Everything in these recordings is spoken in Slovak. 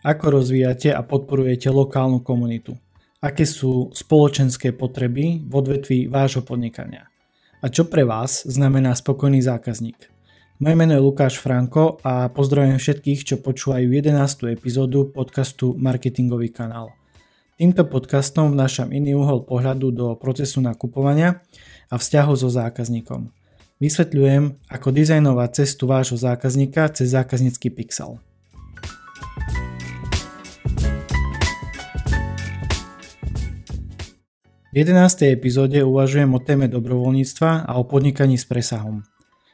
Ako rozvíjate a podporujete lokálnu komunitu? Aké sú spoločenské potreby v odvetví vášho podnikania? A čo pre vás znamená spokojný zákazník? Moje meno je Lukáš Franko a pozdravujem všetkých, čo počúvajú 11. epizódu podcastu Marketingový kanál. Týmto podcastom vnášam iný uhol pohľadu do procesu nakupovania a vzťahov so zákazníkom. Vysvetľujem, ako dizajnovať cestu vášho zákazníka cez zákaznícky pixel. V 11. epizóde uvažujem o téme dobrovoľníctva a o podnikaní s presahom.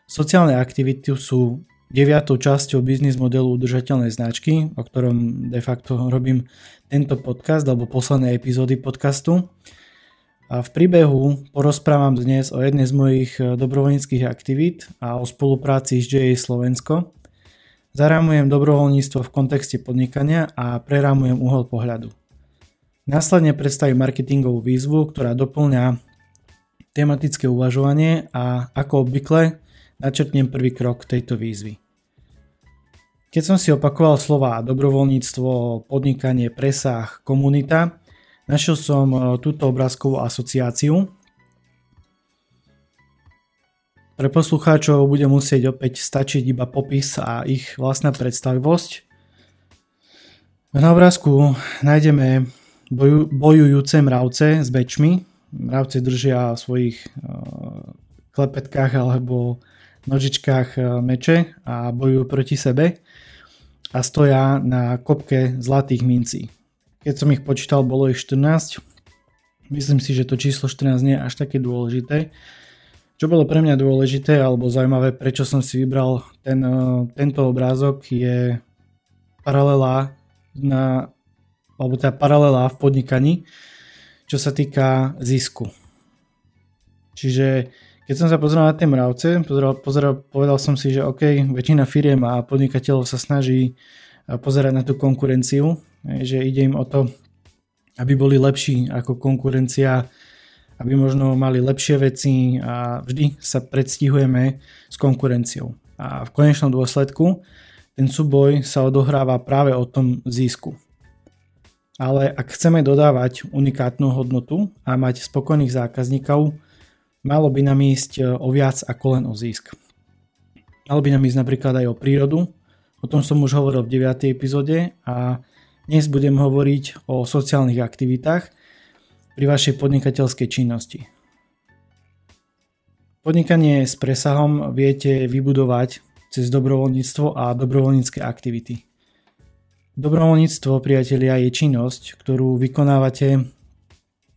Sociálne aktivity sú deviatou časťou biznis modelu udržateľnej značky, o ktorom de facto robím tento podcast alebo posledné epizódy podcastu. A v príbehu porozprávam dnes o jednej z mojich eh, dobrovoľníckých aktivít a o spolupráci s JA Slovensko. Zarámujem dobrovoľníctvo v kontexte podnikania a prerámujem uhol pohľadu. Následne predstavím marketingovú výzvu, ktorá doplňa tematické uvažovanie a ako obvykle načrtnem prvý krok tejto výzvy. Keď som si opakoval slova dobrovoľníctvo, podnikanie, presah, komunita, našiel som e, túto obrázkovú asociáciu. Pre poslucháčov bude musieť opäť stačiť iba popis a ich vlastná predstavivosť. Na obrázku nájdeme boju, bojujúce mravce s bečmi. Mravce držia v svojich uh, klepetkách alebo nožičkách uh, meče a bojujú proti sebe a stoja na kopke zlatých mincí. Keď som ich počítal, bolo ich 14. Myslím si, že to číslo 14 nie je až také dôležité. Čo bolo pre mňa dôležité alebo zaujímavé, prečo som si vybral ten, uh, tento obrázok, je paralela na alebo teda paralela v podnikaní, čo sa týka zisku. Čiže keď som sa pozrel na tie mravce, pozeral, pozeral, povedal som si, že OK, väčšina firiem a podnikateľov sa snaží pozerať na tú konkurenciu, že ide im o to, aby boli lepší ako konkurencia, aby možno mali lepšie veci a vždy sa predstihujeme s konkurenciou. A v konečnom dôsledku ten súboj sa odohráva práve o tom zisku. Ale ak chceme dodávať unikátnu hodnotu a mať spokojných zákazníkov, malo by nám ísť e, o viac ako len o zisk. Malo by nám ísť napríklad aj o prírodu, o tom som už hovoril v 9. epizóde a dnes budem hovoriť o sociálnych aktivitách pri vašej podnikateľskej činnosti. Podnikanie s presahom viete vybudovať cez dobrovoľníctvo a dobrovoľnícke aktivity. Dobrovoľníctvo, priatelia, je činnosť, ktorú vykonávate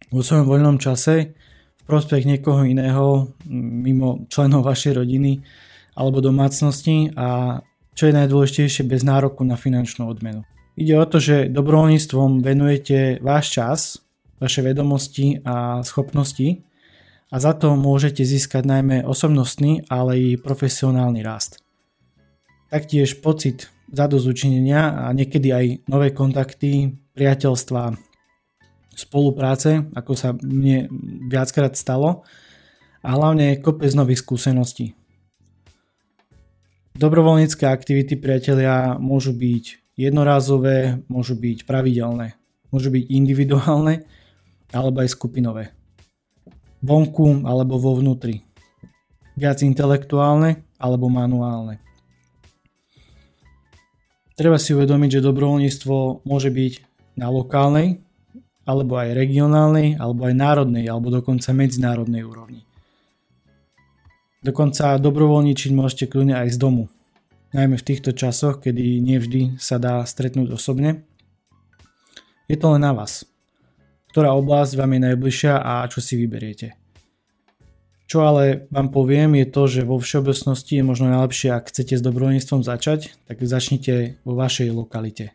vo svojom voľnom čase v prospech niekoho iného, mimo členov vašej rodiny alebo domácnosti a čo je najdôležitejšie bez nároku na finančnú odmenu. Ide o to, že dobrovoľníctvom venujete váš čas, vaše vedomosti a schopnosti a za to môžete získať najmä osobnostný, ale i profesionálny rast. Taktiež pocit zadozučinenia a niekedy aj nové kontakty, priateľstva, spolupráce, ako sa mne viackrát stalo a hlavne kopec nových skúseností. Dobrovoľnícke aktivity priatelia môžu byť jednorázové, môžu byť pravidelné, môžu byť individuálne alebo aj skupinové. Vonku alebo vo vnútri. Viac intelektuálne alebo manuálne. Treba si uvedomiť, že dobrovoľníctvo môže byť na lokálnej, alebo aj regionálnej, alebo aj národnej, alebo dokonca medzinárodnej úrovni. Dokonca dobrovoľníčiť môžete kľudne aj z domu. Najmä v týchto časoch, kedy nevždy sa dá stretnúť osobne. Je to len na vás. Ktorá oblasť vám je najbližšia a čo si vyberiete. Čo ale vám poviem je to, že vo všeobecnosti je možno najlepšie, ak chcete s dobrovoľníctvom začať, tak začnite vo vašej lokalite.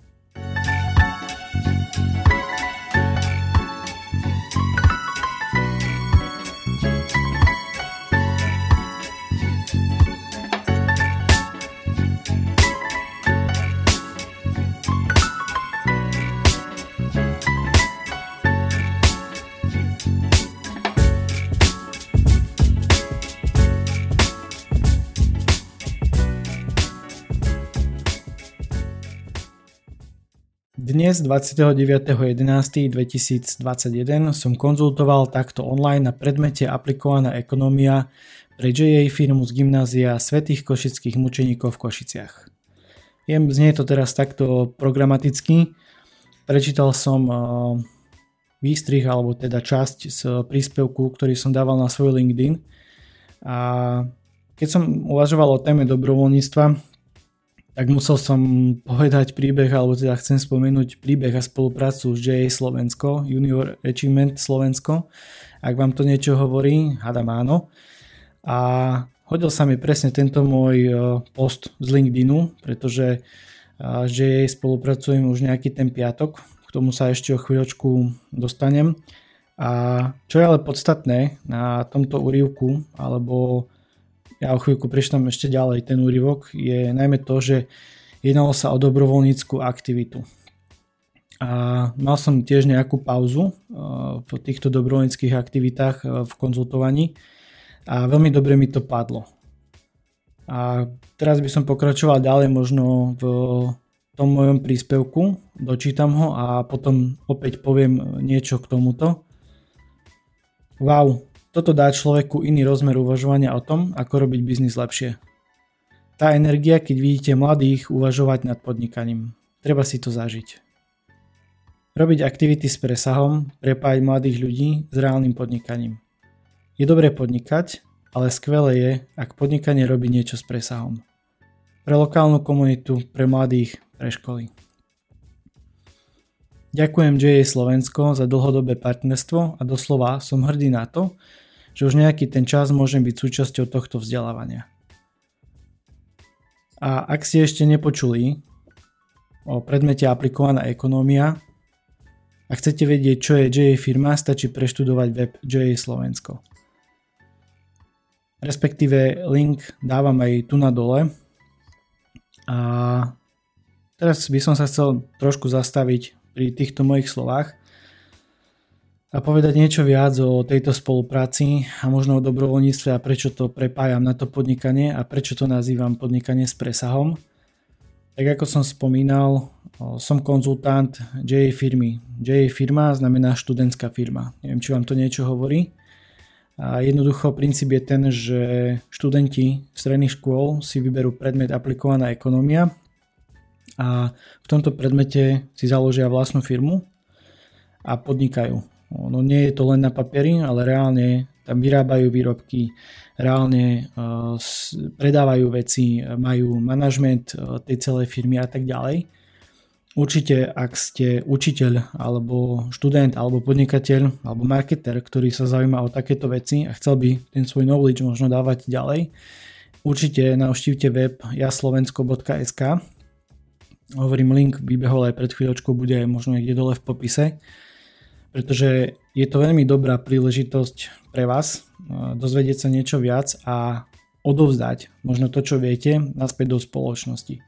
Dnes 29.11.2021 som konzultoval takto online na predmete aplikovaná ekonomia pre JA firmu z gymnázia Svetých košických mučeníkov v Košiciach. Jem, znie to teraz takto programaticky. Prečítal som uh, výstrih alebo teda časť z príspevku, ktorý som dával na svoj LinkedIn. A keď som uvažoval o téme dobrovoľníctva, tak musel som povedať príbeh, alebo teda chcem spomenúť príbeh a spoluprácu s JA Slovensko, Junior Achievement Slovensko. Ak vám to niečo hovorí, hádam áno. A hodil sa mi presne tento môj e, post z LinkedInu, pretože e, s JA spolupracujem už nejaký ten piatok, k tomu sa ešte o chvíľočku dostanem. A čo je ale podstatné na tomto úrivku, alebo ja o chvíľku prečítam ešte ďalej ten úryvok, je najmä to, že jednalo sa o dobrovoľníckú aktivitu. A mal som tiež nejakú pauzu uh, v týchto dobrovoľníckých aktivitách uh, v konzultovaní a veľmi dobre mi to padlo. A teraz by som pokračoval ďalej možno v tom mojom príspevku, dočítam ho a potom opäť poviem niečo k tomuto. Wow, toto dá človeku iný rozmer uvažovania o tom, ako robiť biznis lepšie. Tá energia, keď vidíte mladých uvažovať nad podnikaním. Treba si to zažiť. Robiť aktivity s presahom, prepájať mladých ľudí s reálnym podnikaním. Je dobré podnikať, ale skvelé je, ak podnikanie robí niečo s presahom. Pre lokálnu komunitu, pre mladých, pre školy. Ďakujem JA Slovensko za dlhodobé partnerstvo a doslova som hrdý na to, že už nejaký ten čas môžem byť súčasťou tohto vzdelávania. A ak ste ešte nepočuli o predmete aplikovaná ekonómia a chcete vedieť, čo je JA firma, stačí preštudovať web JA Slovensko. Respektíve link dávam aj tu na dole. A teraz by som sa chcel trošku zastaviť pri týchto mojich slovách a povedať niečo viac o tejto spolupráci a možno o dobrovoľníctve a prečo to prepájam na to podnikanie a prečo to nazývam podnikanie s presahom. Tak ako som spomínal, som konzultant JA firmy. JA firma znamená študentská firma. Neviem, či vám to niečo hovorí. A jednoducho princíp je ten, že študenti stredných škôl si vyberú predmet aplikovaná ekonomia a v tomto predmete si založia vlastnú firmu a podnikajú No nie je to len na papieri, ale reálne tam vyrábajú výrobky, reálne uh, predávajú veci, majú manažment uh, tej celej firmy a tak ďalej. Určite, ak ste učiteľ, alebo študent, alebo podnikateľ, alebo marketer, ktorý sa zaujíma o takéto veci a chcel by ten svoj knowledge možno dávať ďalej, určite navštívte web jaslovensko.sk Hovorím, link vybehol aj pred chvíľočkou, bude možno niekde dole v popise pretože je to veľmi dobrá príležitosť pre vás eh, dozvedieť sa niečo viac a odovzdať možno to, čo viete, naspäť do spoločnosti.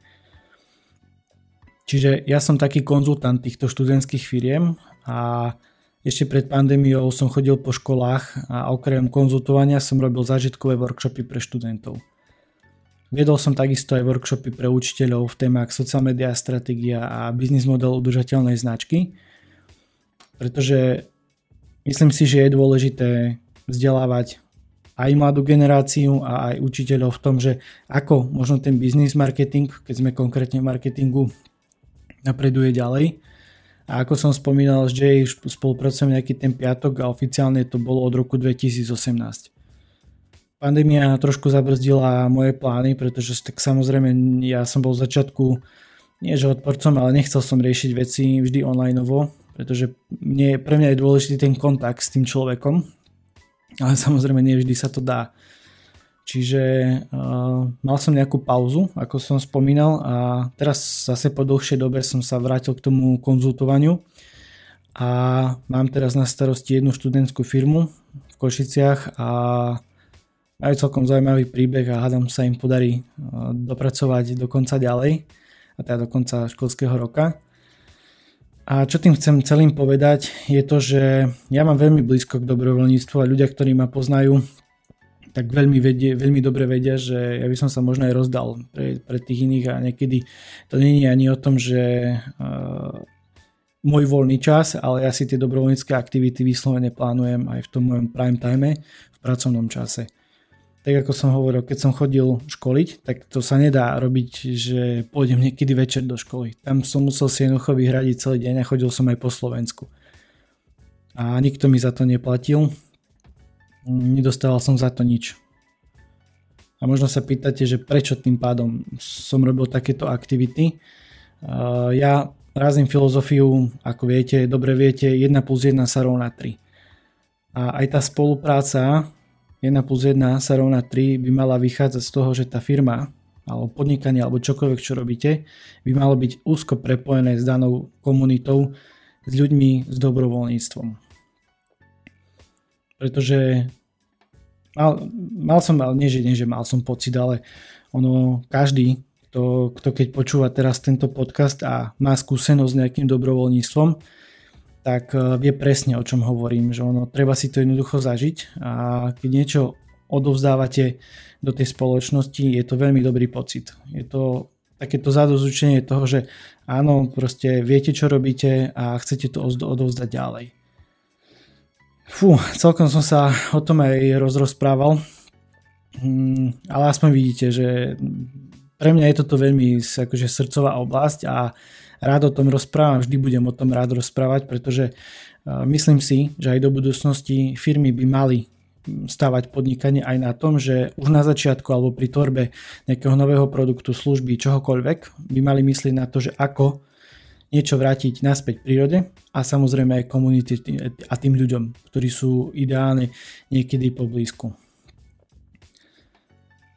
Čiže ja som taký konzultant týchto študentských firiem a ešte pred pandémiou som chodil po školách a okrem konzultovania som robil zážitkové workshopy pre študentov. Viedol som takisto aj workshopy pre učiteľov v témach social media stratégia a biznis model udržateľnej značky, pretože myslím si, že je dôležité vzdelávať aj mladú generáciu a aj učiteľov v tom, že ako možno ten business marketing, keď sme konkrétne v marketingu, napreduje ďalej. A ako som spomínal, že Jay spolupracujem nejaký ten piatok a oficiálne to bolo od roku 2018. Pandémia trošku zabrzdila moje plány, pretože tak samozrejme ja som bol v začiatku nie že odporcom, ale nechcel som riešiť veci vždy online pretože mne, pre mňa je dôležitý ten kontakt s tým človekom, ale samozrejme nie vždy sa to dá. Čiže uh, mal som nejakú pauzu, ako som spomínal a teraz zase po dlhšej dobe som sa vrátil k tomu konzultovaniu a mám teraz na starosti jednu študentskú firmu v Košiciach a majú celkom zaujímavý príbeh a hádam sa im podarí uh, dopracovať do konca ďalej, a teda do konca školského roka. A čo tým chcem celým povedať, je to, že ja mám veľmi blízko k dobrovoľníctvu a ľudia, ktorí ma poznajú, tak veľmi, vedie, veľmi dobre vedia, že ja by som sa možno aj rozdal pre, pre tých iných a niekedy to je ani o tom, že uh, môj voľný čas, ale ja si tie dobrovoľnícke aktivity vyslovene plánujem aj v tom mojom prime time v pracovnom čase. Tak ako som hovoril, keď som chodil školiť, tak to sa nedá robiť, že pôjdem niekedy večer do školy. Tam som musel si jednoducho vyhradiť celý deň a chodil som aj po Slovensku. A nikto mi za to neplatil. Nedostával som za to nič. A možno sa pýtate, že prečo tým pádom som robil takéto aktivity. Ja Razím filozofiu, ako viete, dobre viete, 1 plus 1 sa rovná 3. A aj tá spolupráca 1 plus 1 sa rovná 3 by mala vychádzať z toho, že tá firma alebo podnikanie alebo čokoľvek, čo robíte, by malo byť úzko prepojené s danou komunitou, s ľuďmi, s dobrovoľníctvom. Pretože mal, mal som, ale nie, že, nie, že mal som pocit, ale ono, každý kto, kto keď počúva teraz tento podcast a má skúsenosť s nejakým dobrovoľníctvom, tak e, vie presne o čom hovorím, že ono, treba si to jednoducho zažiť a keď niečo odovzdávate do tej spoločnosti, je to veľmi dobrý pocit. Je to takéto zadozučenie toho, že áno, proste viete, čo robíte a chcete to odovzdať ďalej. Fú, celkom som sa o tom aj rozrozprával, mm, ale aspoň vidíte, že pre mňa je toto veľmi akože srdcová oblasť a rád o tom rozprávam, vždy budem o tom rád rozprávať, pretože myslím si, že aj do budúcnosti firmy by mali stavať podnikanie aj na tom, že už na začiatku alebo pri tvorbe nejakého nového produktu, služby, čohokoľvek by mali myslieť na to, že ako niečo vrátiť naspäť prírode a samozrejme aj komunity a tým ľuďom, ktorí sú ideálne niekedy poblízku.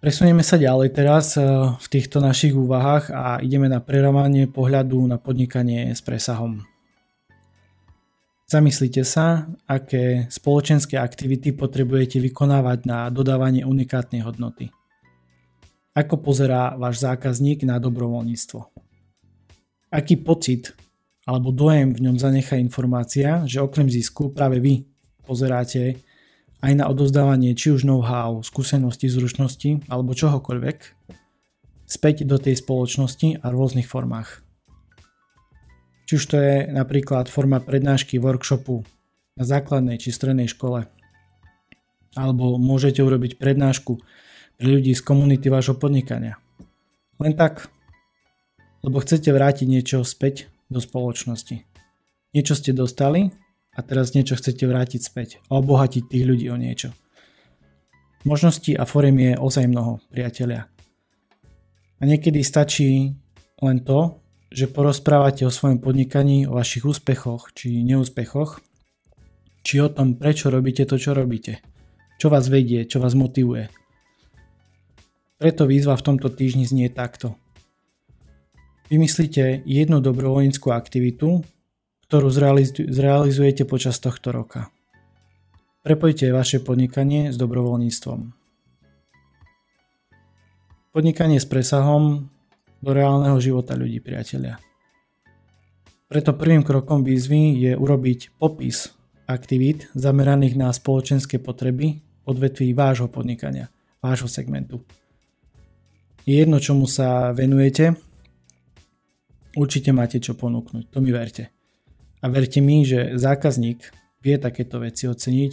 Presunieme sa ďalej teraz eh, v týchto našich úvahách a ideme na prerovanie pohľadu na podnikanie s presahom. Zamyslite sa, aké spoločenské aktivity potrebujete vykonávať na dodávanie unikátnej hodnoty. Ako pozerá váš zákazník na dobrovoľníctvo? Aký pocit alebo dojem v ňom zanechá informácia, že okrem zisku práve vy pozeráte aj na odozdávanie či už know-how, skúsenosti, zručnosti alebo čohokoľvek späť do tej spoločnosti a v rôznych formách. Či už to je napríklad forma prednášky workshopu na základnej či strednej škole, alebo môžete urobiť prednášku pre ľudí z komunity vášho podnikania. Len tak, lebo chcete vrátiť niečo späť do spoločnosti. Niečo ste dostali a teraz niečo chcete vrátiť späť a obohatiť tých ľudí o niečo. Možností a forem je ozaj mnoho, priatelia. A niekedy stačí len to, že porozprávate o svojom podnikaní, o vašich úspechoch či neúspechoch, či o tom, prečo robíte to, čo robíte, čo vás vedie, čo vás motivuje. Preto výzva v tomto týždni znie takto. Vymyslite jednu dobrovoľníckú aktivitu, ktorú zrealizujete počas tohto roka. Prepojte vaše podnikanie s dobrovoľníctvom. Podnikanie s presahom do reálneho života ľudí, priatelia. Preto prvým krokom výzvy je urobiť popis aktivít zameraných na spoločenské potreby odvetví vášho podnikania, vášho segmentu. Je jedno, čomu sa venujete, určite máte čo ponúknuť, to mi verte. A verte mi, že zákazník vie takéto veci oceniť,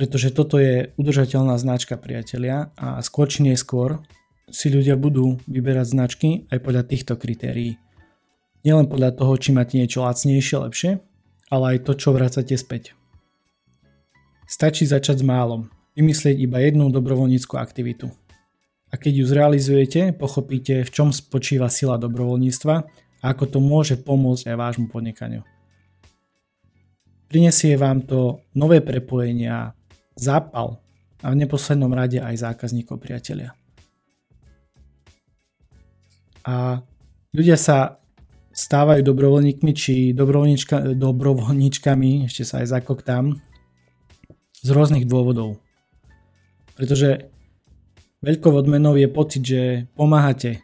pretože toto je udržateľná značka priatelia a skôr či neskôr si ľudia budú vyberať značky aj podľa týchto kritérií. Nielen podľa toho, či máte niečo lacnejšie, lepšie, ale aj to, čo vracate späť. Stačí začať s málom, vymyslieť iba jednu dobrovoľníckú aktivitu. A keď ju zrealizujete, pochopíte, v čom spočíva sila dobrovoľníctva a ako to môže pomôcť aj vášmu podnikaniu. Prinesie vám to nové prepojenia, zápal a v neposlednom rade aj zákazníkov priatelia. A ľudia sa stávajú dobrovoľníkmi či dobrovoľníčka, dobrovoľníčkami, ešte sa aj zakoktám, z rôznych dôvodov. Pretože veľkou odmenou je pocit, že pomáhate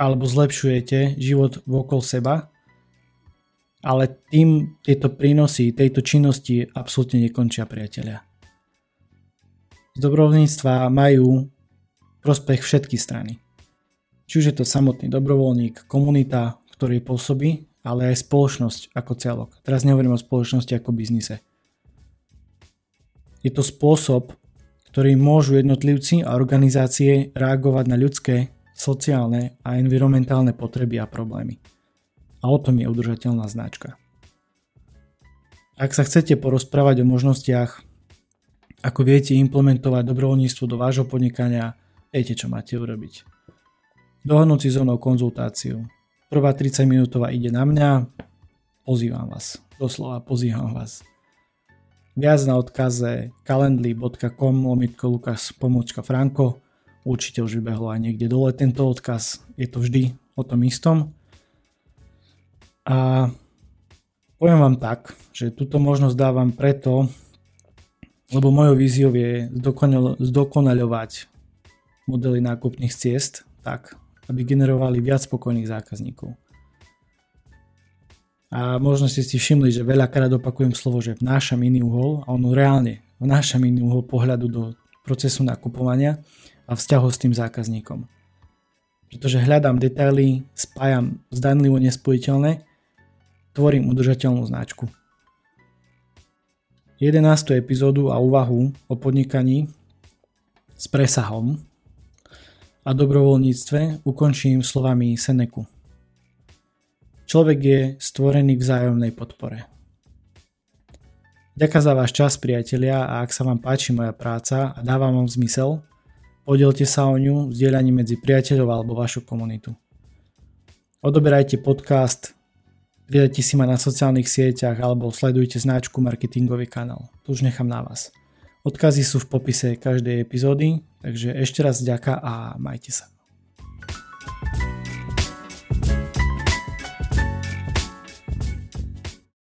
alebo zlepšujete život vokol seba ale tým tieto prínosy tejto činnosti absolútne nekončia priatelia. Z dobrovoľníctva majú prospech všetky strany. Či už je to samotný dobrovoľník, komunita, ktorej pôsobí, ale aj spoločnosť ako celok. Teraz nehovorím o spoločnosti ako biznise. Je to spôsob, ktorý môžu jednotlivci a organizácie reagovať na ľudské, sociálne a environmentálne potreby a problémy. A o tom je udržateľná značka. Ak sa chcete porozprávať o možnostiach, ako viete implementovať dobrovoľníctvo do vášho podnikania, viete čo máte urobiť. Dohodnúť si so mnou konzultáciu. Prvá 30 minútová ide na mňa, pozývam vás. Doslova pozývam vás. Viac na odkaze calendly.com lomitko Lukas pomočka Franko. Určite už vybehlo aj niekde dole tento odkaz. Je to vždy o tom istom. A poviem vám tak, že túto možnosť dávam preto, lebo mojou víziou je zdokonaľovať modely nákupných ciest tak, aby generovali viac spokojných zákazníkov. A možno ste si všimli, že veľakrát opakujem slovo, že vnášam iný uhol a ono reálne vnášam iný uhol pohľadu do procesu nakupovania a vzťahu s tým zákazníkom. Pretože hľadám detaily, spájam zdanlivo nespojiteľné, tvorím udržateľnú značku. 11. epizódu a úvahu o podnikaní s presahom a dobrovoľníctve ukončím slovami Seneku. Človek je stvorený v vzájomnej podpore. Ďakujem za váš čas, priatelia, a ak sa vám páči moja práca a dáva vám zmysel, podielte sa o ňu v zdieľaní medzi priateľov alebo vašu komunitu. Odoberajte podcast, pridajte si ma na sociálnych sieťach alebo sledujte značku Marketingový kanál. To už nechám na vás. Odkazy sú v popise každej epizódy, takže ešte raz ďaká a majte sa. thank you